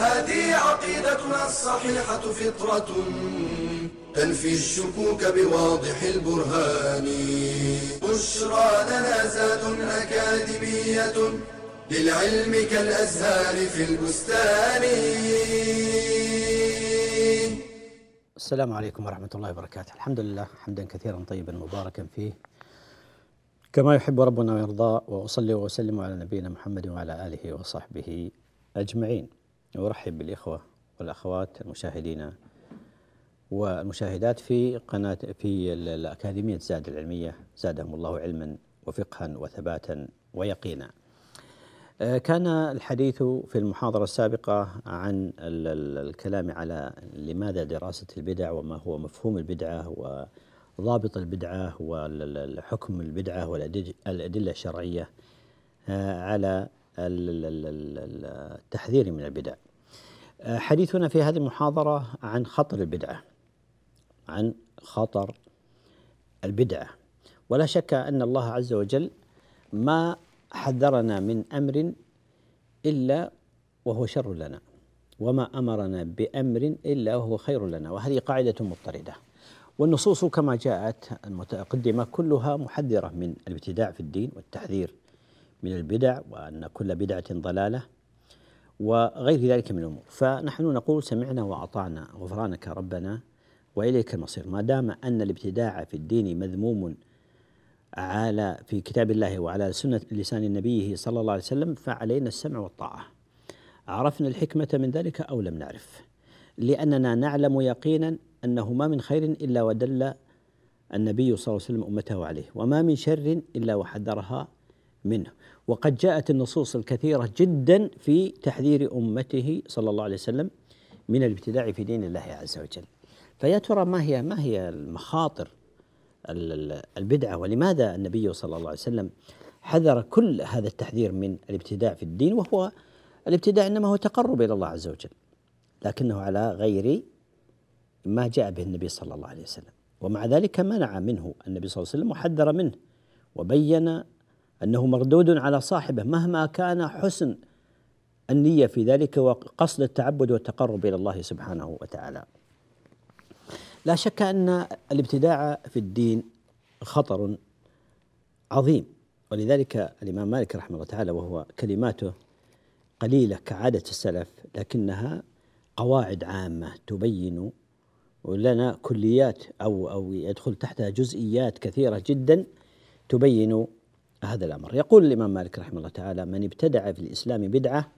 هذه عقيدتنا الصحيحة فطرة تنفي الشكوك بواضح البرهان. بشرى لنا زاد أكاديمية للعلم كالأزهار في البستان. السلام عليكم ورحمة الله وبركاته. الحمد لله حمدا كثيرا طيبا مباركا فيه. كما يحب ربنا ويرضى وأصلي وأسلم على نبينا محمد وعلى آله وصحبه أجمعين. وأرحب بالإخوة والأخوات المشاهدين والمشاهدات في قناة في الأكاديمية زاد العلمية. زادهم الله علما وفقها وثباتا ويقينا. آه، كان الحديث في المحاضرة السابقة عن الكلام على لماذا دراسة البدع وما هو مفهوم البدعة وضابط البدعة والحكم البدعة والأدلة الشرعية آه، على التحذير من البدع. حديثنا في هذه المحاضرة عن خطر البدعة عن خطر البدعة. ولا شك أن الله عز وجل ما حذرنا من أمر إلا وهو شر لنا وما أمرنا بأمر إلا وهو خير لنا وهذه قاعدة مضطردة. والنصوص كما جاءت المتقدمة كلها محذرة من الابتداع في الدين والتحذير من البدع وأن كل بدعة ضلالة. وغير ذلك من الأمور. فنحن نقول سمعنا وأطعنا غفرانك ربنا وإليك المصير. ما دام أن الابتداع في الدين مذموم على في كتاب الله وعلى سنة لسان نبيه صلى الله عليه وسلم فعلينا السمع والطاعة. عرفنا الحكمة من ذلك أو لم نعرف؟ لأننا نعلم يقينا أنه ما من خير إلا ودل النبي صلى الله عليه وسلم أمته عليه وما من شر إلا وحذرها منه. وقد جاءت النصوص الكثيرة جدا في تحذير أمته صلى الله عليه وسلم من الابتداع في دين الله عز وجل. فيا ترى ما هي ما هي المخاطر البدعة؟ ولماذا النبي صلى الله عليه وسلم حذر كل هذا التحذير من الابتداع في الدين؟ وهو الابتداع إنما هو تقرب إلى الله عز وجل لكنه على غير ما جاء به النبي صلى الله عليه وسلم. ومع ذلك منع منه النبي صلى الله عليه وسلم وحذر منه وبين أنه مردود على صاحبه مهما كان حسن النية في ذلك وقصد التعبد والتقرب إلى الله سبحانه وتعالى. لا شك أن الابتداع في الدين خطر عظيم ولذلك الإمام مالك رحمه الله تعالى وهو كلماته قليلة كعادة السلف لكنها قواعد عامة تبين لنا كليات أو أو يدخل تحتها جزئيات كثيرة جدا تبين هذا الأمر. يقول الإمام مالك رحمه الله تعالى من ابتدع في الإسلام بدعة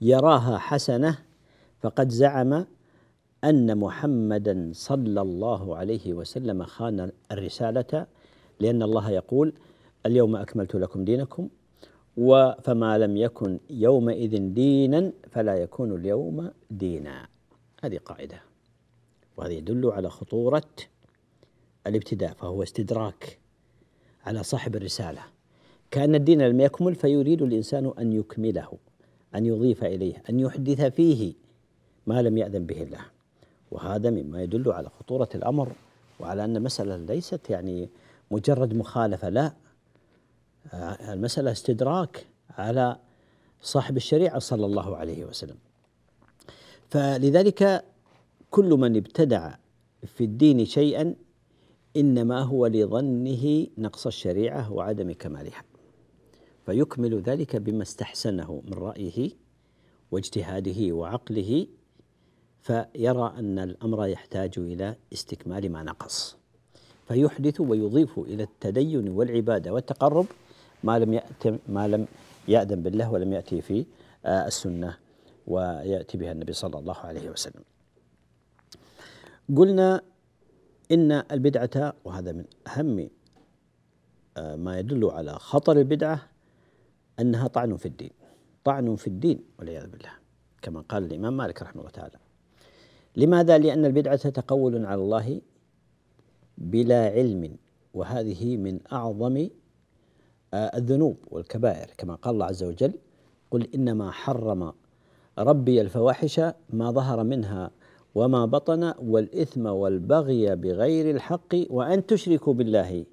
يراها حسنة فقد زعم أن محمدا صلى الله عليه وسلم خان الرسالة لأن الله يقول اليوم أكملت لكم دينكم فما لم يكن يومئذ دينا فلا يكون اليوم دينا. هذه قاعدة وهذا يدل على خطورة الابتداء فهو استدراك على صاحب الرسالة. كأن الدين لم يكمل فيريد الإنسان أن يكمله أن يضيف إليه أن يحدث فيه ما لم يأذن به الله. وهذا مما يدل على خطورة الأمر وعلى أن المسألة ليست يعني مجرد مخالفة لا. المسألة استدراك على صاحب الشريعة صلى الله عليه وسلم. فلذلك كل من ابتدع في الدين شيئا إنما هو لظنه نقص الشريعة وعدم كمالها. فيكمل ذلك بما استحسنه من رأيه واجتهاده وعقله فيرى أن الأمر يحتاج إلى استكمال ما نقص. فيحدث ويضيف إلى التدين والعبادة والتقرب ما لم يأتم ما لم يأذن بالله ولم يأتي في آه، السنة ويأتي بها النبي صلى الله عليه وسلم. قلنا إن البدعة وهذا من أهم آه، ما يدل على خطر البدعة أنها طعن في الدين. طعن في الدين والعياذ بالله. كما قال الإمام مالك رحمه الله تعالى. لماذا؟ لأن البدعة تقول على الله بلا علم وهذه من أعظم آه، الذنوب والكبائر. كما قال الله عز وجل قل إنما حرم ربي الفواحش ما ظهر منها وما بطن والإثم والبغي بغير الحق وأن تشركوا بالله.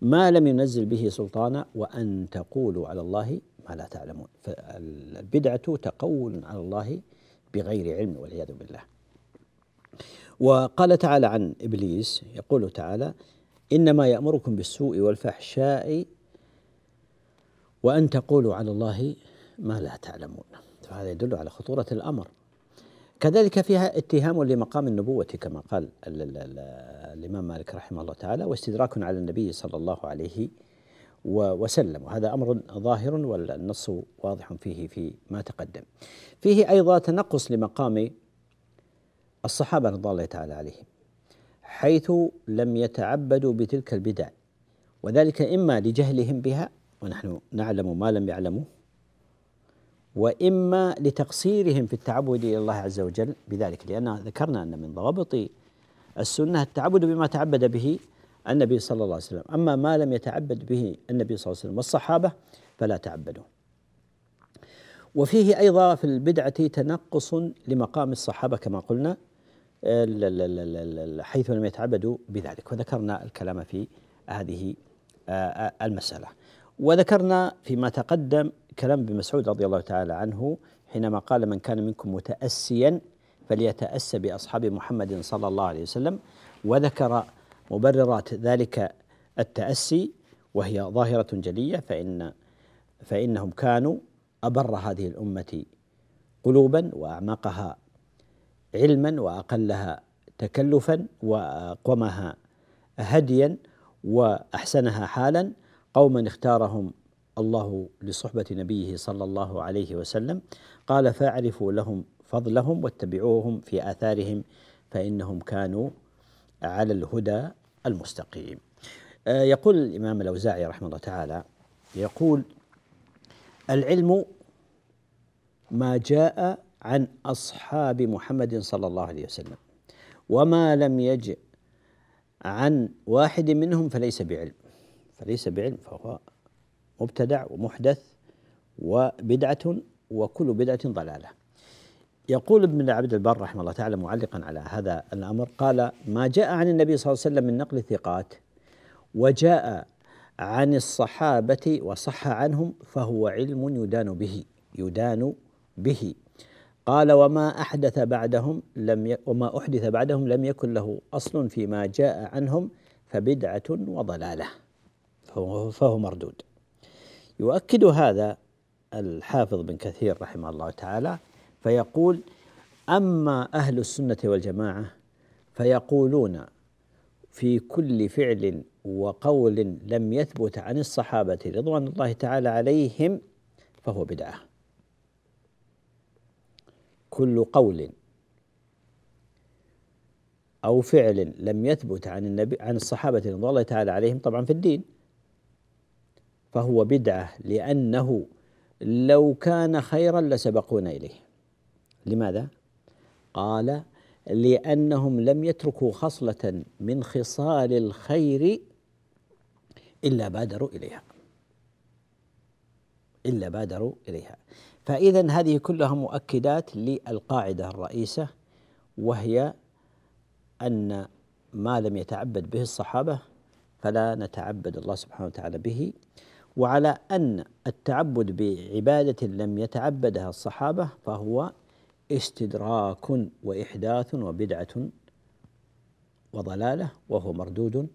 ما لم ينزل به سلطانا وأن تقولوا على الله ما لا تعلمون. فالبدعة تقول على الله بغير علم والعياذ بالله. وقال تعالى عن إبليس يقول تعالى انما يامركم بالسوء والفحشاء وان تقولوا على الله ما لا تعلمون. فهذا يدل على خطورة الأمر. كذلك فيها اتهام لمقام النبوة كما قال الإمام مالك رحمه الله تعالى واستدراك على النبي صلى الله عليه وسلم. وهذا أمر ظاهر والنص واضح فيه في ما تقدم. فيه أيضا تنقص لمقام الصحابة رضي الله تعالى عليهم حيث لم يتعبدوا بتلك البدع وذلك إما لجهلهم بها ونحن نعلم ما لم يعلموا وإما لتقصيرهم في التعبد إلى الله عز وجل بذلك لأن ذكرنا أن من ضوابط السنة التعبد بما تعبد به النبي صلى الله عليه وسلم، أما ما لم يتعبد به النبي صلى الله عليه وسلم والصحابة فلا تعبدوا. وفيه أيضا في البدعة تنقص لمقام الصحابة كما قلنا حيث لم يتعبدوا بذلك وذكرنا الكلام في هذه المسألة. وذكرنا فيما تقدم كلام ابن مسعود رضي الله تعالى عنه حينما قال من كان منكم متأسيا فليتأسى بأصحاب محمد صلى الله عليه وسلم وذكر مبررات ذلك التأسي وهي ظاهرة جلية فإن فإنهم كانوا أبر هذه الأمة قلوبا وأعمقها علما وأقلها تكلفا وأقومها هديا وأحسنها حالا قوما اختارهم الله لصحبة نبيه صلى الله عليه وسلم قال فاعرفوا لهم فضلهم واتبعوهم في آثارهم فإنهم كانوا على الهدى المستقيم. آه، يقول الإمام الأوزاعي رحمه الله تعالى يقول العلم ما جاء عن أصحاب محمد صلى الله عليه وسلم وما لم يجئ عن واحد منهم فليس بعلم. فليس بعلم فهو مبتدع ومحدث وبدعة وكل بدعة ضلالة. يقول ابن عبد البر رحمه الله تعالى معلقا على هذا الأمر قال ما جاء عن النبي صلى الله عليه وسلم من نقل الثقات وجاء عن الصحابة وصح عنهم فهو علم يدان به يدان به. قال وما أحدث بعدهم لم ي... وما أحدث بعدهم لم يكن له أصل فيما جاء عنهم فبدعة وضلالة. فهو, فهو مردود. يؤكد هذا الحافظ بن كثير رحمه الله تعالى فيقول أما أهل السنة والجماعة فيقولون في كل فعل وقول لم يثبت عن الصحابة رضوان الله تعالى عليهم فهو بدعة. كل قول أو فعل لم يثبت عن النبي عن الصحابة رضوان الله تعالى عليهم طبعا في الدين. فهو بدعة لأنه لو كان خيرا لسبقونا إليه. لماذا؟ قال لأنهم لم يتركوا خصلة من خصال الخير إلا بادروا إليها. إلا بادروا إليها. فإذا هذه كلها مؤكدات للقاعدة الرئيسة وهي أن ما لم يتعبد به الصحابة فلا نتعبد الله سبحانه وتعالى به. وعلى أن التعبد بعبادة لم يتعبدها الصحابة فهو استدراك وإحداث وبدعة وضلالة وهو مردود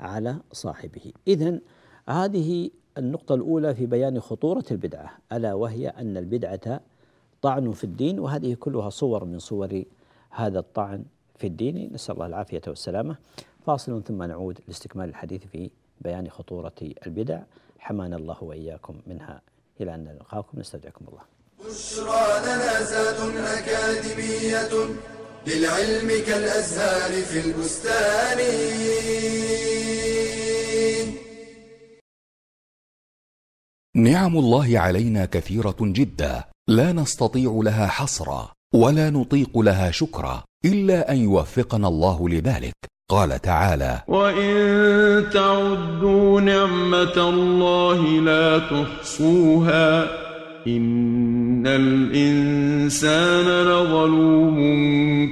على صاحبه. إذا هذه النقطة الأولى في بيان خطورة البدعة ألا وهي أن البدعة طعن في الدين وهذه كلها صور من صور هذا الطعن في الدين. نسأل الله العافية والسلامة. فاصل ثم نعود لاستكمال الحديث في بيان خطورة البدع. حمانا الله وإياكم منها إلى أن نلقاكم نستودعكم الله. بشرى لنا زاد أكاديمية للعلم كالأزهار في البستان. نعم الله علينا كثيرة جدا لا نستطيع لها حصرا ولا نطيق لها شكرا إلا أن يوفقنا الله لذلك قال تعالى وان تعدوا نعمه الله لا تحصوها ان الانسان لظلوم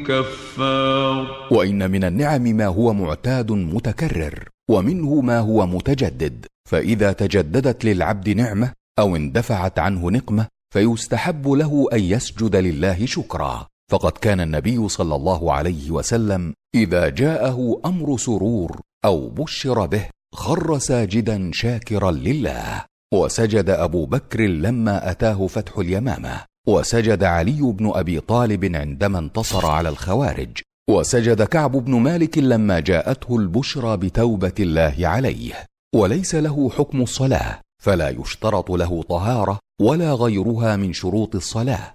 كفار وان من النعم ما هو معتاد متكرر ومنه ما هو متجدد فاذا تجددت للعبد نعمه أو اندفعت عنه نقمه فيستحب له ان يسجد لله شكرا فقد كان النبي صلى الله عليه وسلم إذا جاءه أمر سرور أو بشر به خر ساجدا شاكرا لله وسجد أبو بكر لما أتاه فتح اليمامة وسجد علي بن أبي طالب عندما انتصر على الخوارج وسجد كعب بن مالك لما جاءته البشرى بتوبة الله عليه وليس له حكم الصلاة فلا يشترط له طهارة ولا غيرها من شروط الصلاة.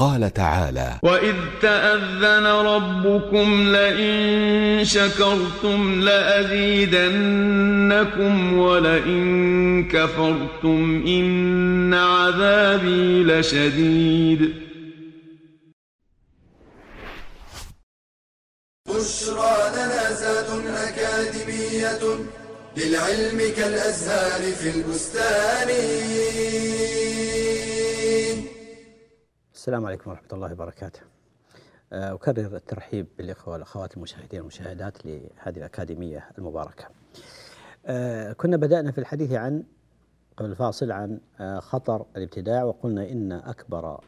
قال تعالى وإذ تأذن ربكم لئن شكرتم لأزيدنكم ولئن كفرتم إن عذابي لشديد. بشرى لنا زاد أكاديمية للعلم كالأزهار في البستان. السلام عليكم ورحمة الله وبركاته. آه، أكرر الترحيب بالإخوة والأخوات المشاهدين والمشاهدات لهذه الأكاديمية المباركة. آه، كنا بدأنا في الحديث عن قبل الفاصل عن آه، خطر الابتداع وقلنا إن أكبر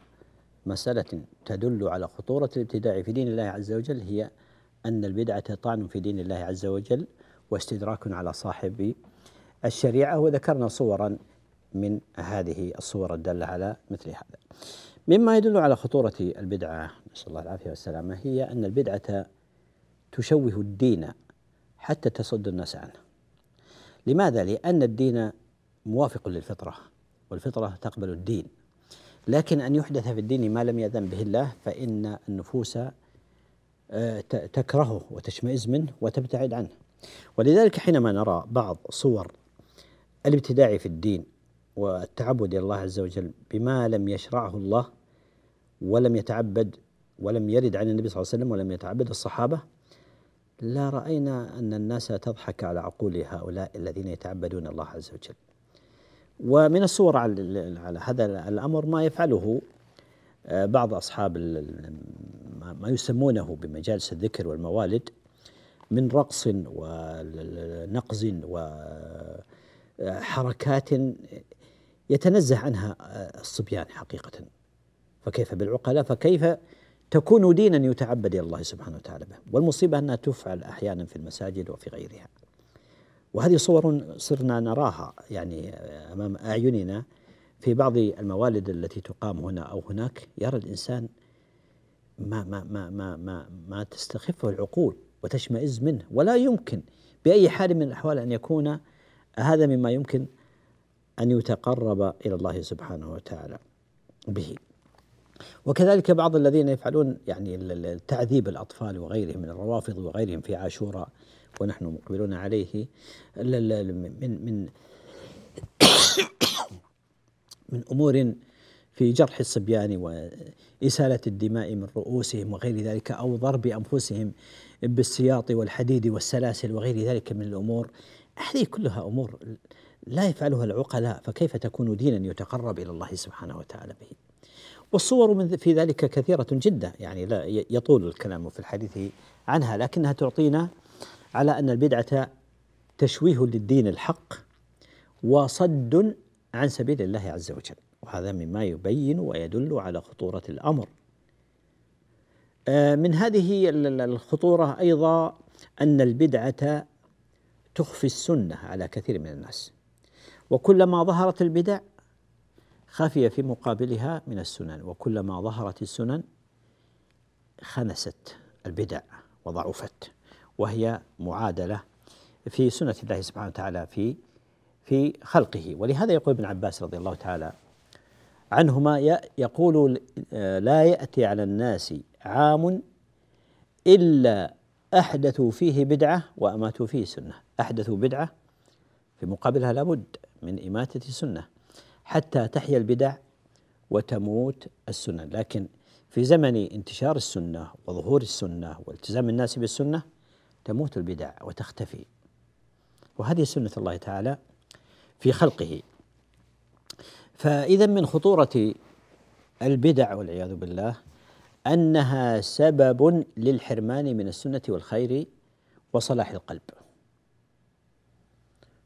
مسألة تدل على خطورة الابتداع في دين الله عز وجل هي أن البدعة طعن في دين الله عز وجل واستدراك على صاحب الشريعة وذكرنا صورا من هذه الصور الدالة على مثل هذا. مما يدل على خطورة البدعة نسأل الله العافية والسلامة هي أن البدعة تشوه الدين حتى تصد الناس عنه. لماذا؟ لأن الدين موافق للفطرة والفطرة تقبل الدين. لكن أن يحدث في الدين ما لم يأذن به الله فإن النفوس آه، تكرهه وتشمئز منه وتبتعد عنه. ولذلك حينما نرى بعض صور الابتداع في الدين والتعبد إلى الله عز وجل بما لم يشرعه الله ولم يتعبد ولم يرد عن النبي صلى الله عليه وسلم ولم يتعبد الصحابة لا رأينا أن الناس تضحك على عقول هؤلاء الذين يتعبدون الله عز وجل. ومن الصور على هذا الأمر ما يفعله آه، بعض أصحاب ما يسمونه بمجالس الذكر والموالد من رقص ونقز وحركات يتنزه عنها الصبيان حقيقة. فكيف بالعقلاء؟ فكيف تكون دينا يتعبد إلى الله سبحانه وتعالى به؟ والمصيبة أنها تفعل أحيانا في المساجد وفي غيرها. وهذه صور صرنا نراها يعني أمام أعيننا في بعض الموالد التي تقام هنا أو هناك. يرى الإنسان ما ما ما ما ما, ما تستخفه العقول وتشمئز منه. ولا يمكن بأي حال من الأحوال أن يكون هذا مما يمكن أن يتقرب إلى الله سبحانه وتعالى به. وكذلك بعض الذين يفعلون يعني تعذيب الأطفال وغيرهم من الروافض وغيرهم في عاشوراء ونحن مقبلون عليه من من من أمور في جرح الصبيان وإسالة الدماء من رؤوسهم وغير ذلك أو ضرب أنفسهم بالسياط والحديد والسلاسل وغير ذلك من الأمور. هذه كلها أمور لا يفعلها العقلاء فكيف تكون دينا يتقرب إلى الله سبحانه وتعالى به؟ والصور من في ذلك كثيرة جدا يعني لا يطول الكلام في الحديث عنها لكنها تعطينا على أن البدعة تشويه للدين الحق وصد عن سبيل الله عز وجل. وهذا مما يبين ويدل على خطورة الأمر. آه، من هذه الخطورة أيضا أن البدعة تخفي السنة على كثير من الناس. وكلما ظهرت البدع خفي في مقابلها من السنن وكلما ظهرت السنن خنست البدع وضعفت وهي معادلة في سنة الله سبحانه وتعالى في في خلقه. ولهذا يقول ابن عباس رضي الله تعالى عنهما يقول لا يأتي على الناس عام إلا أحدثوا فيه بدعة وأماتوا فيه سنة. أحدثوا بدعة في مقابلها لابد. من إماتة السنة حتى تحيا البدع وتموت السنة. لكن في زمن انتشار السنة وظهور السنة والتزام الناس بالسنة تموت البدع وتختفي. وهذه سنة الله تعالى في خلقه. فإذا من خطورة البدع والعياذ بالله أنها سبب للحرمان من السنة والخير وصلاح القلب.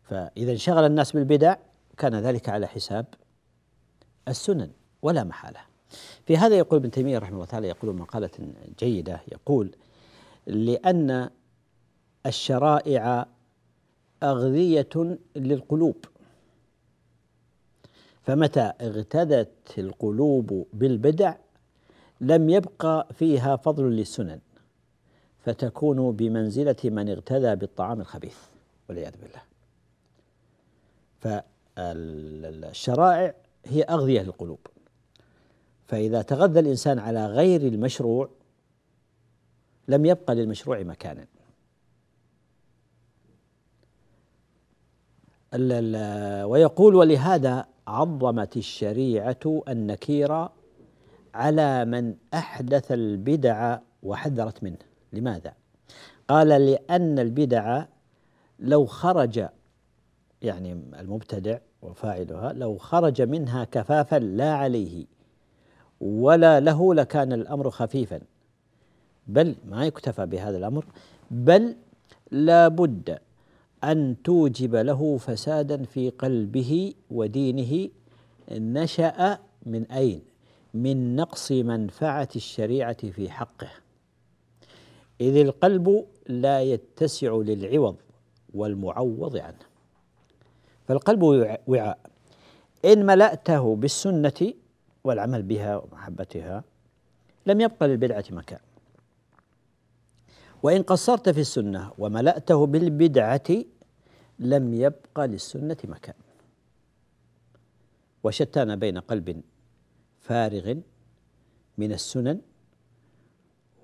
فإذا انشغل الناس بالبدع كان ذلك على حساب السنن ولا محالة. في هذا يقول ابن تيمية رحمه الله تعالى يقول مقالة جيدة يقول لأن الشرائع أغذية للقلوب. فمتى اغتدت القلوب بالبدع لم يبقى فيها فضل للسنن فتكون بمنزلة من اغتدى بالطعام الخبيث والعياذ بالله. فالشرائع هي أغذية للقلوب. فإذا تغذى الإنسان على غير المشروع لم يبقى للمشروع مكانا. ويقول ولهذا عظمت الشريعة النكير على من أحدث البدع وحذرت منه. لماذا؟ قال لأن البدع لو خرج يعني المبتدع وفاعلها لو خرج منها كفافا لا عليه ولا له لكان الأمر خفيفا. بل ما يكتفى بهذا الأمر بل لا بد أن توجب له فسادا في قلبه ودينه نشأ من أين؟ من نقص منفعة الشريعة في حقه. إذ القلب لا يتسع للعوض والمعوض عنه. فالقلب وعاء. إن ملأته بالسنة والعمل بها ومحبتها لم يبقى للبدعة مكان. وإن قصرت في السنة وملأته بالبدعة لم يبقى للسنة مكان. وشتان بين قلب فارغ من السنن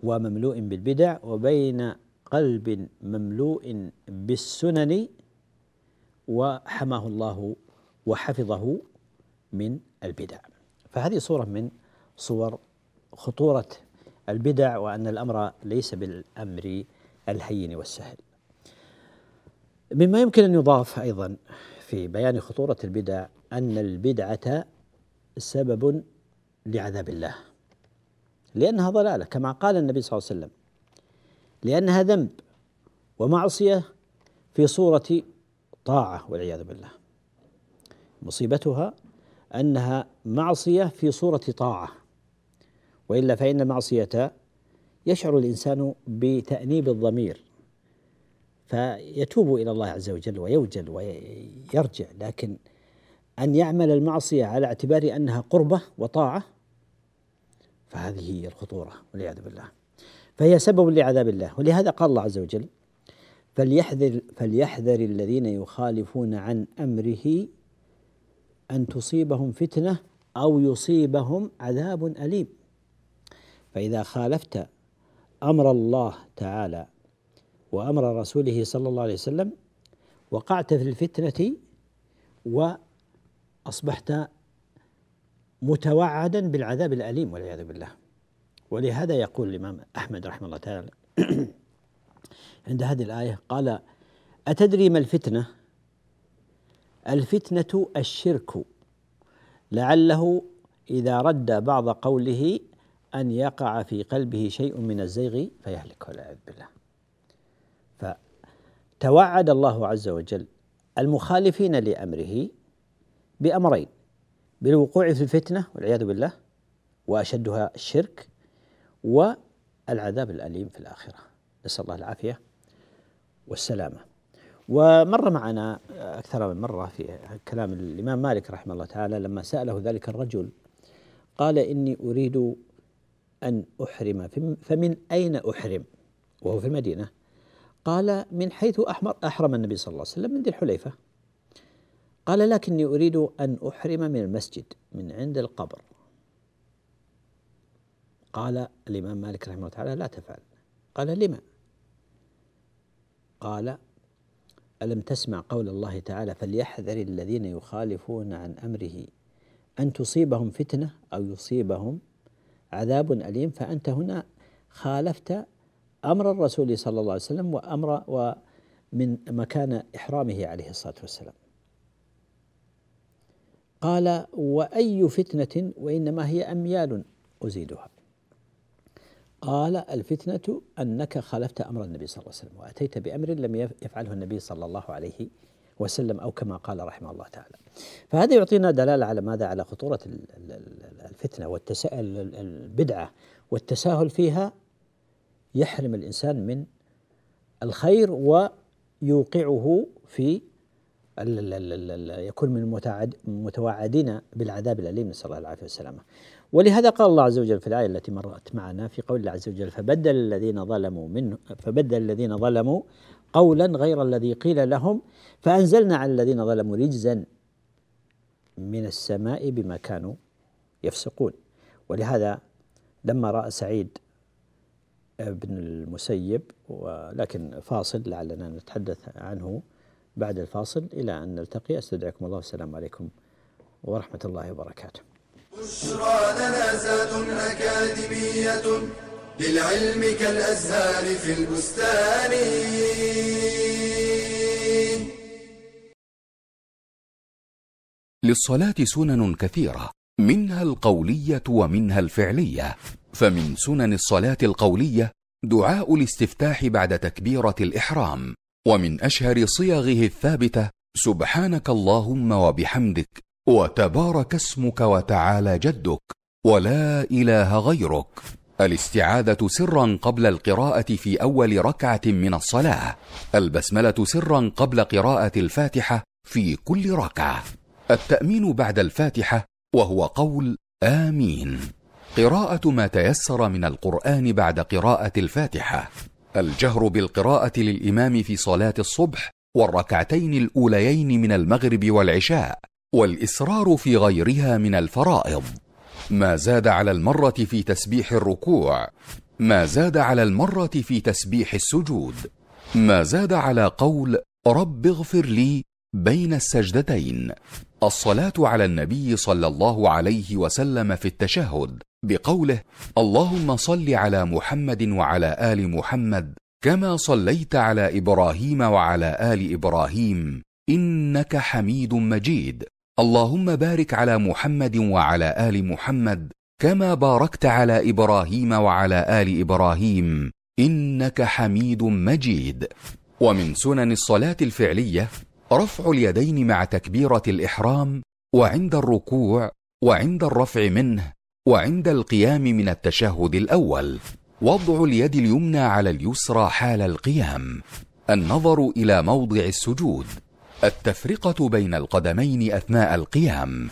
ومملوء بالبدع وبين قلب مملوء بالسنن وحماه الله وحفظه من البدع. فهذه صورة من صور خطورة البدع وأن الأمر ليس بالأمر الهين والسهل. مما يمكن أن يضاف أيضا في بيان خطورة البدع أن البدعة سبب لعذاب الله. لأنها ضلالة كما قال النبي صلى الله عليه وسلم لأنها ذنب ومعصية في صورة طاعة والعياذ بالله. مصيبتها أنها معصية في صورة طاعة وإلا فإن المعصية يشعر الإنسان بتأنيب الضمير فيتوب إلى الله عز وجل ويوجل ويرجع. لكن أن يعمل المعصية على اعتبار أنها قربة وطاعة فهذه هي الخطورة والعياذ بالله. فهي سبب لعذاب الله ولهذا قال الله عز وجل فليحذر فليحذر الذين يخالفون عن أمره أن تصيبهم فتنة أو يصيبهم عذاب أليم. فإذا خالفت أمر الله تعالى وأمر رسوله صلى الله عليه وسلم وقعت في الفتنة وأصبحت متوعدا بالعذاب الأليم والعياذ بالله. ولهذا يقول الإمام أحمد رحمه الله تعالى عند هذه الآية قال أتدري ما الفتنة؟ الفتنة الشرك. لعله إذا رد بعض قوله أن يقع في قلبه شيء من الزيغ فيهلك والعياذ بالله. فتوعد الله عز وجل المخالفين لأمره بأمرين بالوقوع في الفتنة والعياذ بالله وأشدها الشرك والعذاب الأليم في الآخرة. نسأل الله العافية. والسلامة. ومر معنا أكثر من مرة في كلام الإمام مالك رحمه الله تعالى لما سأله ذلك الرجل قال إني أريد أن أحرم فمن أين أحرم؟ وهو في المدينة. قال من حيث أحمر أحرم النبي صلى الله عليه وسلم من ذي الحليفة. قال لكني أريد أن أحرم من المسجد من عند القبر. قال الإمام مالك رحمه الله تعالى لا تفعل. قال لما؟ قال ألم تسمع قول الله تعالى فليحذر الذين يخالفون عن أمره أن تصيبهم فتنة أو يصيبهم عذاب أليم؟ فأنت هنا خالفت أمر الرسول صلى الله عليه وسلم وأمر ومن مكان إحرامه عليه الصلاة والسلام. قال وأي فتنة وإنما هي أميال أزيدها. قال الفتنة أنك خالفت أمر النبي صلى الله عليه وسلم وأتيت بأمر لم يفعله النبي صلى الله عليه وسلم أو كما قال رحمه الله تعالى. فهذا يعطينا دلالة على ماذا؟ على خطورة الفتنة والتساؤل البدعة والتساهل فيها يحرم الإنسان من الخير ويوقعه في يكون من المتوعدين بالعذاب الأليم نسأل الله العافية والسلامة. ولهذا قال الله عز وجل في الآية التي مرت معنا في قول الله عز وجل فبدل الذين ظلموا منه فبدل الذين ظلموا قولا غير الذي قيل لهم فأنزلنا على الذين ظلموا رجزا من السماء بما كانوا يفسقون. ولهذا لما رأى سعيد بن المسيب ولكن فاصل لعلنا نتحدث عنه بعد الفاصل إلى أن نلتقي. أستودعكم الله والسلام عليكم ورحمة الله وبركاته. بشرى لنا زاد أكاديمية للعلم كالأزهار في البستان. للصلاة سنن كثيرة منها القولية ومنها الفعلية. فمن سنن الصلاة القولية دعاء الاستفتاح بعد تكبيرة الإحرام ومن أشهر صيغه الثابتة سبحانك اللهم وبحمدك وتبارك اسمك وتعالى جدك ولا إله غيرك. الاستعاذة سرا قبل القراءة في أول ركعة من الصلاة. البسملة سرا قبل قراءة الفاتحة في كل ركعة. التأمين بعد الفاتحة وهو قول آمين. قراءة ما تيسر من القرآن بعد قراءة الفاتحة. الجهر بالقراءة للإمام في صلاة الصبح والركعتين الأوليين من المغرب والعشاء. والإسرار في غيرها من الفرائض. ما زاد على المرة في تسبيح الركوع. ما زاد على المرة في تسبيح السجود. ما زاد على قول رب اغفر لي بين السجدتين. الصلاة على النبي صلى الله عليه وسلم في التشهد بقوله اللهم صل على محمد وعلى آل محمد كما صليت على إبراهيم وعلى آل إبراهيم إنك حميد مجيد. اللهم بارك على محمد وعلى آل محمد كما باركت على إبراهيم وعلى آل إبراهيم إنك حميد مجيد. ومن سنن الصلاة الفعلية رفع اليدين مع تكبيرة الإحرام وعند الركوع وعند الرفع منه وعند القيام من التشهد الأول. وضع اليد اليمنى على اليسرى حال القيام. النظر إلى موضع السجود. التفرقة بين القدمين أثناء القيام.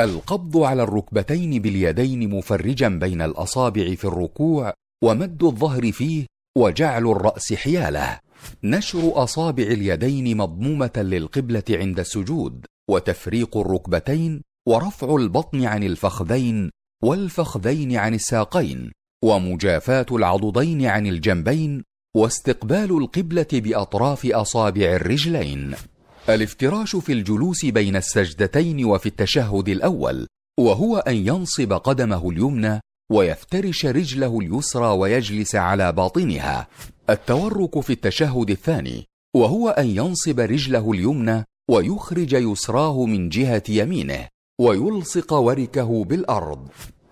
القبض على الركبتين باليدين مفرجا بين الأصابع في الركوع ومد الظهر فيه وجعل الرأس حيالة. نشر أصابع اليدين مضمومة للقبلة عند السجود وتفريق الركبتين ورفع البطن عن الفخذين والفخذين عن الساقين ومجافاة العضدين عن الجنبين واستقبال القبلة بأطراف أصابع الرجلين. الافتراش في الجلوس بين السجدتين وفي التشهد الأول وهو أن ينصب قدمه اليمنى ويفترش رجله اليسرى ويجلس على باطنها. التورك في التشهد الثاني وهو أن ينصب رجله اليمنى ويخرج يسراه من جهة يمينه ويلصق وركه بالأرض.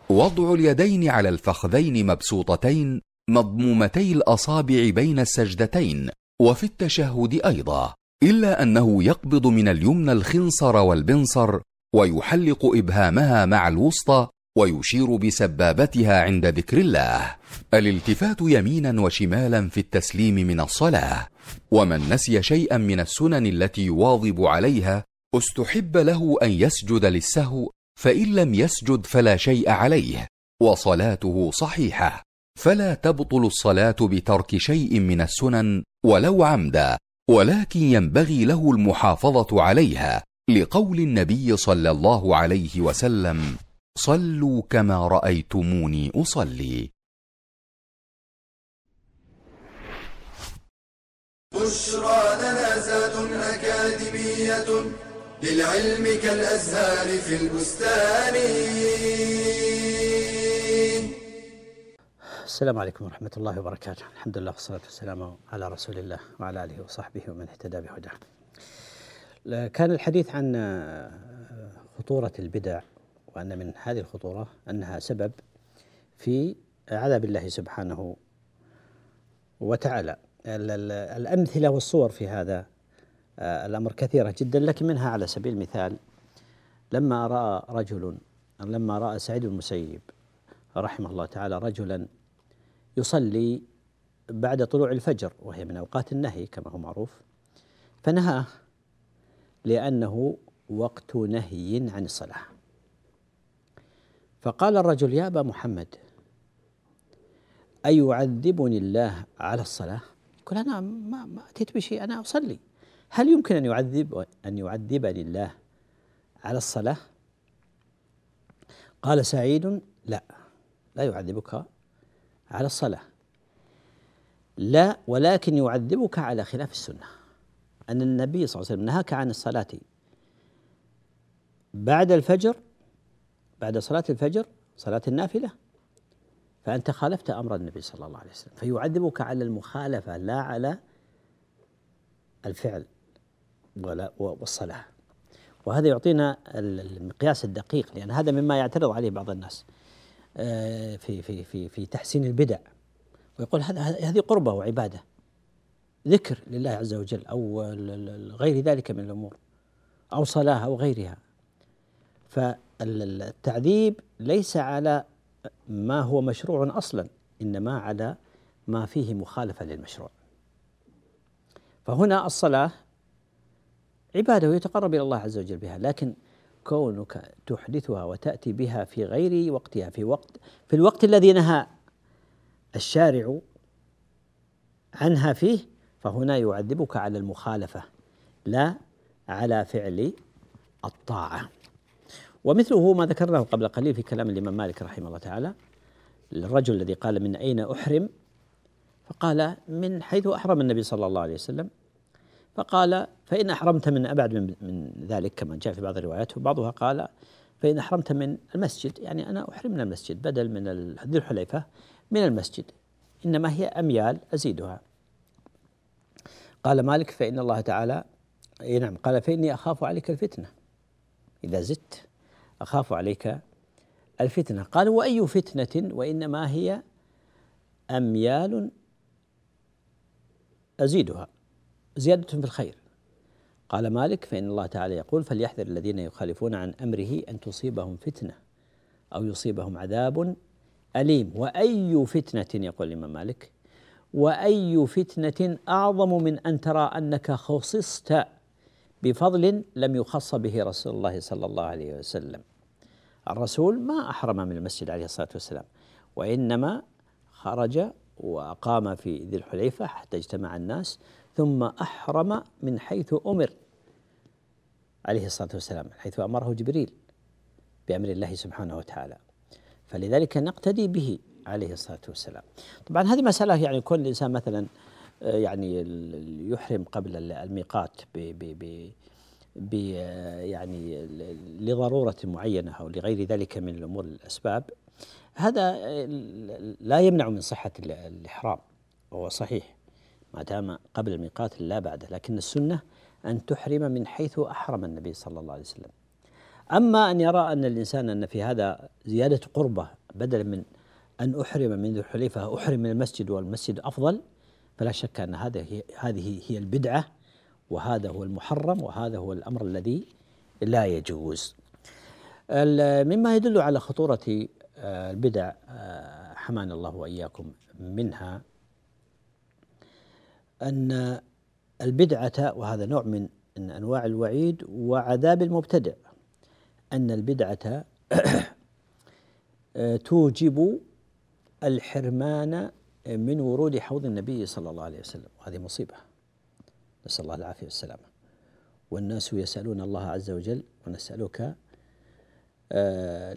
وضع اليدين على الفخذين مبسوطتين مضمومتي الأصابع بين السجدتين وفي التشهد أيضا. إلا أنه يقبض من اليمنى الخنصر والبنصر ويحلق إبهامها مع الوسطى ويشير بسبابتها عند ذكر الله. الالتفات يمينا وشمالا في التسليم من الصلاة. ومن نسي شيئا من السنن التي يواظب عليها استحب له أن يسجد للسهو فإن لم يسجد فلا شيء عليه. وصلاته صحيحة. فلا تبطل الصلاة بترك شيء من السنن ولو عمدا. ولكن ينبغي له المحافظة عليها لقول النبي صلى الله عليه وسلم صلوا كما رأيتموني أصلي. بشرى لنا زاد أكاديمية للعلم كالأزهار في البستان. السلام عليكم ورحمة الله وبركاته. الحمد لله والصلاة والسلام على رسول الله وعلى آله وصحبه ومن اهتدى بهداه. كان الحديث عن خطورة البدع وأن من هذه الخطورة أنها سبب في عذاب الله سبحانه وتعالى. الأمثلة والصور في هذا الأمر كثيرة جدا لكن منها على سبيل المثال لما رأى رجل لما رأى سعيد المسيب رحمه الله تعالى رجلا يصلي بعد طلوع الفجر وهي من أوقات النهي كما هو معروف فنهاه لأنه وقت نهي عن الصلاة فقال الرجل يا أبا محمد أيعذبني الله على الصلاة؟ يقول أنا ما, ما أتيت بشيء أنا أصلي هل يمكن أن يعذب أن يعذبني الله على الصلاة؟ قال سعيد لا لا يعذبك على الصلاة. لا ولكن يعذبك على خلاف السنة. أن النبي صلى الله عليه وسلم نهاك عن الصلاة بعد الفجر بعد صلاة الفجر صلاة النافلة فأنت خالفت أمر النبي صلى الله عليه وسلم. فيعذبك على المخالفة لا على الفعل ولا والصلاة. وهذا يعطينا المقياس الدقيق لأن هذا مما يعترض عليه بعض الناس. في في في في تحسين البدع. ويقول هذا هذه قربة وعبادة. ذكر لله عز وجل أو غير ذلك من الأمور أو صلاة أو غيرها. فالتعذيب ليس على ما هو مشروع أصلا إنما على ما فيه مخالفة للمشروع. فهنا الصلاة عبادة ويتقرب إلى الله عز وجل بها لكن كونك تحدثها وتأتي بها في غير وقتها في وقت في الوقت الذي نهى الشارع عنها فيه فهنا يعذبك على المخالفة لا على فعل الطاعة. ومثله ما ذكرناه قبل قليل في كلام الإمام مالك رحمه الله تعالى الرجل الذي قال من أين أحرم؟ فقال من حيث أحرم النبي صلى الله عليه وسلم فقال فإن أحرمت من أبعد من, من ذلك كما جاء في بعض الروايات وبعضها قال فإن أحرمت من المسجد يعني أنا أحرم من المسجد بدل من ذي الحليفة من المسجد إنما هي أميال أزيدها. قال مالك فإن الله تعالى نعم قال فإني أخاف عليك الفتنة. إذا زدت أخاف عليك الفتنة. قال وأي فتنة؟ وإنما هي أميال أزيدها. زيادة في الخير. قال مالك فإن الله تعالى يقول فليحذر الذين يخالفون عن أمره أن تصيبهم فتنة أو يصيبهم عذاب أليم. وأي فتنة يقول الإمام مالك وأي فتنة أعظم من أن ترى أنك خصصت بفضل لم يخص به رسول الله صلى الله عليه وسلم. الرسول ما أحرم من المسجد عليه الصلاة والسلام وإنما خرج وأقام في ذي الحليفة حتى اجتمع الناس ثم أحرم من حيث أمر. عليه الصلاة والسلام حيث أمره جبريل بأمر الله سبحانه وتعالى. فلذلك نقتدي به عليه الصلاة والسلام. طبعا هذه مسألة يعني كون الإنسان مثلا آه، يعني يحرم قبل الميقات ب ب ب يعني لضرورة معينة أو لغير ذلك من الأمور الأسباب. هذا آه، لا يمنع من صحة الإحرام وهو صحيح. ما دام قبل الميقات لا بعده لكن السنة أن تحرم من حيث أحرم النبي صلى الله عليه وسلم. أما أن يرى أن الإنسان أن في هذا زيادة قربة بدلا من أن أحرم من ذي الحليفة أحرم من المسجد والمسجد أفضل فلا شك أن هذا هي هذه هي البدعة وهذا هو المحرم وهذا هو الأمر الذي لا يجوز. مما يدل على خطورة آه، البدع آه، حمانا الله وإياكم منها. أن البدعة وهذا نوع من أنواع الوعيد وعذاب المبتدع أن البدعة توجب الحرمان من ورود حوض النبي صلى الله عليه وسلم. وهذه مصيبة. نسأل الله العافية والسلامة. والناس يسألون الله عز وجل ونسألك آه،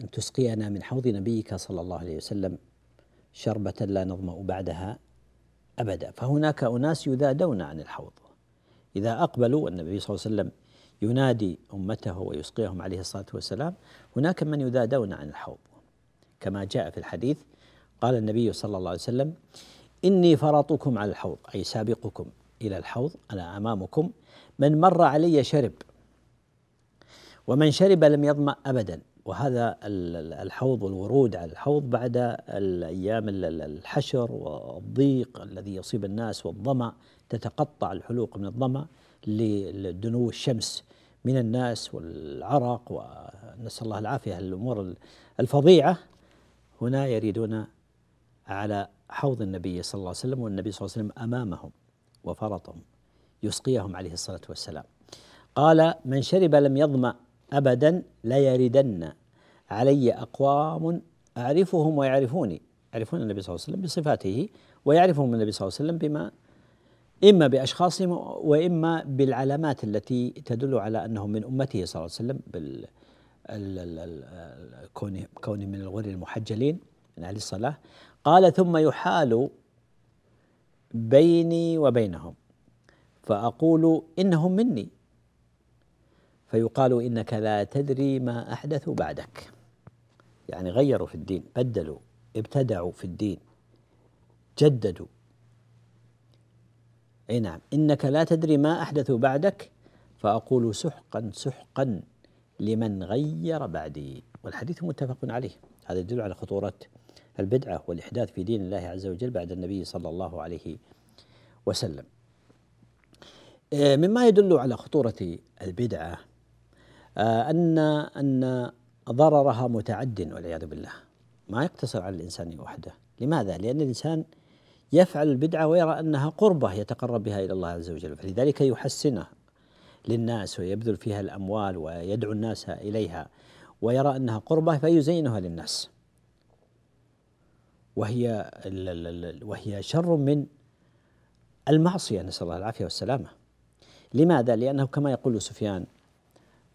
أن تسقينا من حوض نبيك صلى الله عليه وسلم شربة لا نظمأ بعدها. أبدا. فهناك أناس يذادون عن الحوض. إذا أقبلوا النبي صلى الله عليه وسلم ينادي أمته ويسقيهم عليه الصلاة والسلام هناك من يذادون عن الحوض. كما جاء في الحديث قال النبي صلى الله عليه وسلم إني فرطكم على الحوض أي سابقكم إلى الحوض أنا أمامكم من مر علي شرب ومن شرب لم يظمأ أبدا. وهذا الحوض والورود على الحوض بعد الأيام الحشر والضيق الذي يصيب الناس والظمأ تتقطع الحلوق من الظمأ لدنو الشمس من الناس والعرق ونسأل الله العافية الأمور الفظيعة. هنا يريدون على حوض النبي صلى الله عليه وسلم والنبي صلى الله عليه وسلم أمامهم وفرطهم يسقيهم عليه الصلاة والسلام. قال من شرب لم يظمأ أبدا ليردن علي أقوام أعرفهم ويعرفوني. يعرفون النبي صلى الله عليه وسلم بصفاته ويعرفهم النبي صلى الله عليه وسلم بما إما بأشخاصهم وإما بالعلامات التي تدل على أنهم من أمته صلى الله عليه وسلم بال كونه من الغر المحجلين من أهل الصلاة. قال ثم يحال بيني وبينهم فأقول إنهم مني. فيقال إنك لا تدري ما أحدثوا بعدك. يعني غيروا في الدين بدلوا ابتدعوا في الدين جددوا. أي نعم إنك لا تدري ما أحدثوا بعدك فأقول سحقا سحقا لمن غير بعدي. والحديث متفق عليه. هذا يدل على خطورة البدعة والإحداث في دين الله عز وجل بعد النبي صلى الله عليه وسلم. آه، مما يدل على خطورة البدعة آه، أن أن ضررها متعد والعياذ بالله. ما يقتصر على الإنسان وحده. لماذا؟ لأن الإنسان يفعل البدعة ويرى أنها قربة يتقرب بها إلى الله عز وجل. فلذلك يحسنها للناس ويبذل فيها الأموال ويدعو الناس إليها ويرى أنها قربة فيزينها للناس. وهي وهي شر من المعصية. نسأل الله العافية والسلامة. لماذا؟ لأنه كما يقول سفيان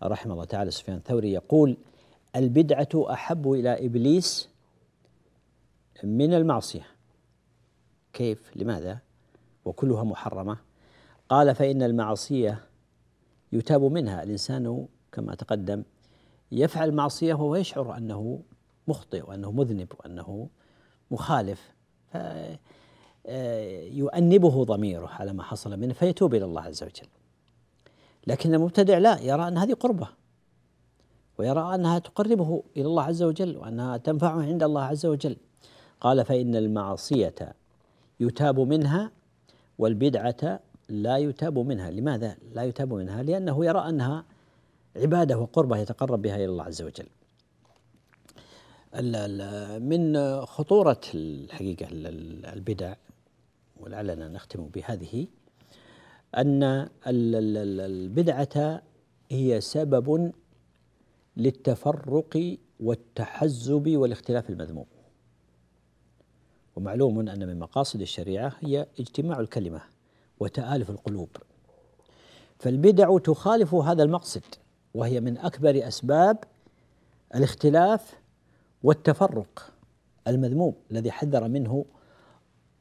رحمه الله تعالى سفيان الثوري يقول البدعة أحب إلى إبليس من المعصية كيف؟ لماذا؟ وكلها محرمة قال فإن المعصية يتاب منها الإنسان كما تقدم يفعل معصية وهو يشعر أنه مخطئ وأنه مذنب وأنه مخالف يؤنبه ضميره على ما حصل منه فيتوب إلى الله عز وجل لكن المبتدع لا يرى أن هذه قربة ويرى أنها تقربه إلى الله عز وجل وأنها تنفعه عند الله عز وجل. قال فإن المعصية يتاب منها والبدعة لا يتاب منها. لماذا لا يتاب منها؟ لأنه يرى أنها عبادة وقربة يتقرب بها إلى الله عز وجل. من خطورة الحقيقة البدع ولعلنا نختم بهذه أن البدعة هي سبب للتفرق والتحزب والاختلاف المذموم. ومعلوم أن من مقاصد الشريعة هي اجتماع الكلمة وتآلف القلوب. فالبدع تخالف هذا المقصد وهي من أكبر أسباب الاختلاف والتفرق المذموم الذي حذر منه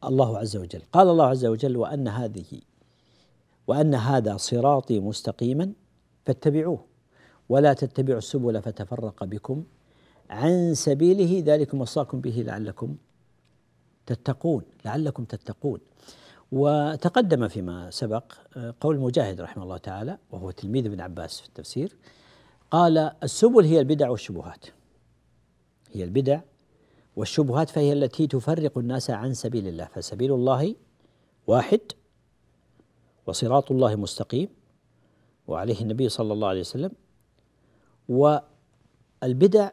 الله عز وجل. قال الله عز وجل وأن هذه وأن هذا صراطي مستقيما فاتبعوه ولا تتبعوا السبل فتفرق بكم. عن سبيله ذلكم وصاكم به لعلكم تتقون لعلكم تتقون. وتقدم فيما سبق قول مجاهد رحمه الله تعالى وهو تلميذ ابن عباس في التفسير قال السبل هي البدع والشبهات. هي البدع والشبهات فهي التي تفرق الناس عن سبيل الله فسبيل الله واحد وصراط الله مستقيم وعليه النبي صلى الله عليه وسلم. والبدع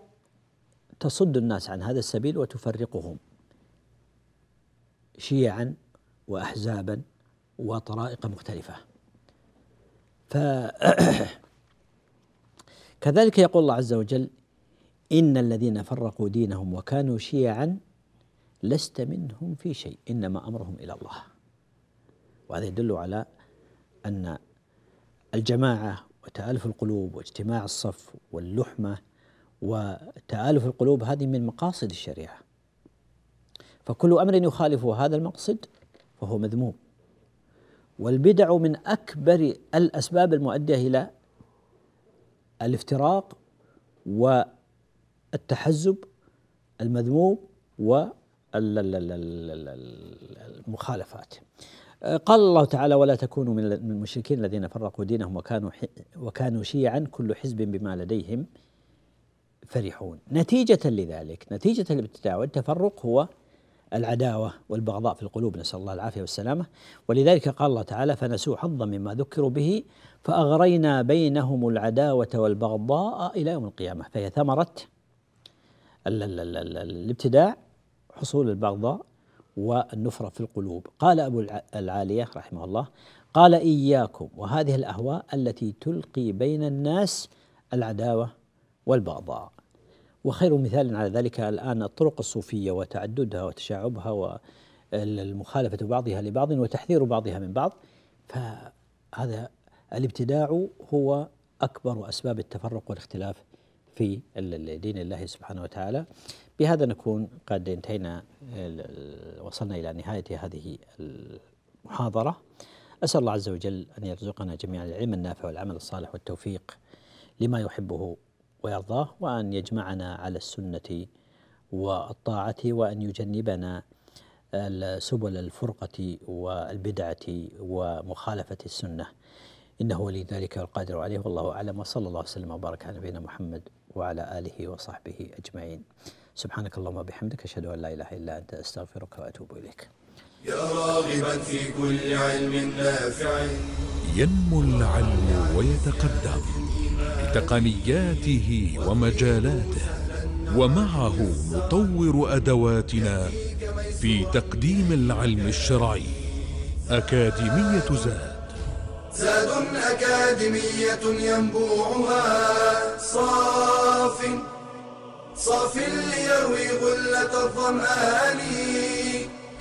تصد الناس عن هذا السبيل وتفرقهم شيعا واحزابا وطرائق مختلفة. ف كذلك يقول الله عز وجل إن الذين فرقوا دينهم وكانوا شيعا لست منهم في شيء إنما أمرهم إلى الله. وهذا يدل على أن الجماعة وتآلف القلوب واجتماع الصف واللحمة وتآلف القلوب هذه من مقاصد الشريعة. فكل أمر يخالف هذا المقصد فهو مذموم. والبدع من أكبر الأسباب المؤدية إلى الافتراق والتحزب المذموم والمخالفات قال الله تعالى ولا تكونوا من المشركين الذين فرقوا دينهم وكانوا وكانوا شيعا كل حزب بما لديهم فرحون. نتيجة لذلك نتيجة الابتداع والتفرق هو العداوة والبغضاء في القلوب نسأل الله العافية والسلامة. ولذلك قال الله تعالى فنسوا حظا مما ذكروا به فأغرينا بينهم العداوة والبغضاء إلى يوم القيامة. فهي ثمرة الابتداع حصول البغضاء والنفرة في القلوب. قال أبو العالية رحمه الله قال إياكم وهذه الأهواء التي تلقي بين الناس العداوة والبغضاء. وخير مثال على ذلك الآن الطرق الصوفية وتعددها وتشعبها والمخالفة بعضها لبعض وتحذير بعضها من بعض. فهذا الابتداع هو أكبر أسباب التفرق والاختلاف في دين الله سبحانه وتعالى. بهذا نكون قد انتهينا وصلنا إلى نهاية هذه المحاضرة. أسأل الله عز وجل أن يرزقنا جميعا العلم النافع والعمل الصالح والتوفيق لما يحبه ويرضاه وأن يجمعنا على السنة والطاعة وأن يجنبنا سبل الفرقة والبدعة ومخالفة السنة. إنه ولي ذلك والقادر عليه والله أعلم. وصلى الله وسلم وبارك على نبينا محمد وعلى آله وصحبه أجمعين. سبحانك اللهم وبحمدك أشهد أن لا إله إلا أنت أستغفرك وأتوب إليك. يا راغبا في كل علم نافع. ينمو العلم ويتقدم بتقنياته ومجالاته ومعه نطور أدواتنا في تقديم العلم الشرعي. أكاديمية زاد. زاد أكاديمية ينبوعها صاف. صاف ليروي غلة الظمآن.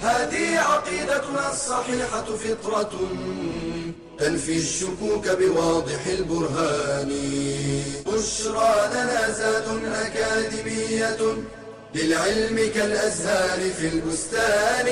هذه عقيدتنا الصحيحة فطرة تنفي الشكوك بواضح البرهان. بشرى لنا زاد أكاديمية للعلم كالأزهار في البستان.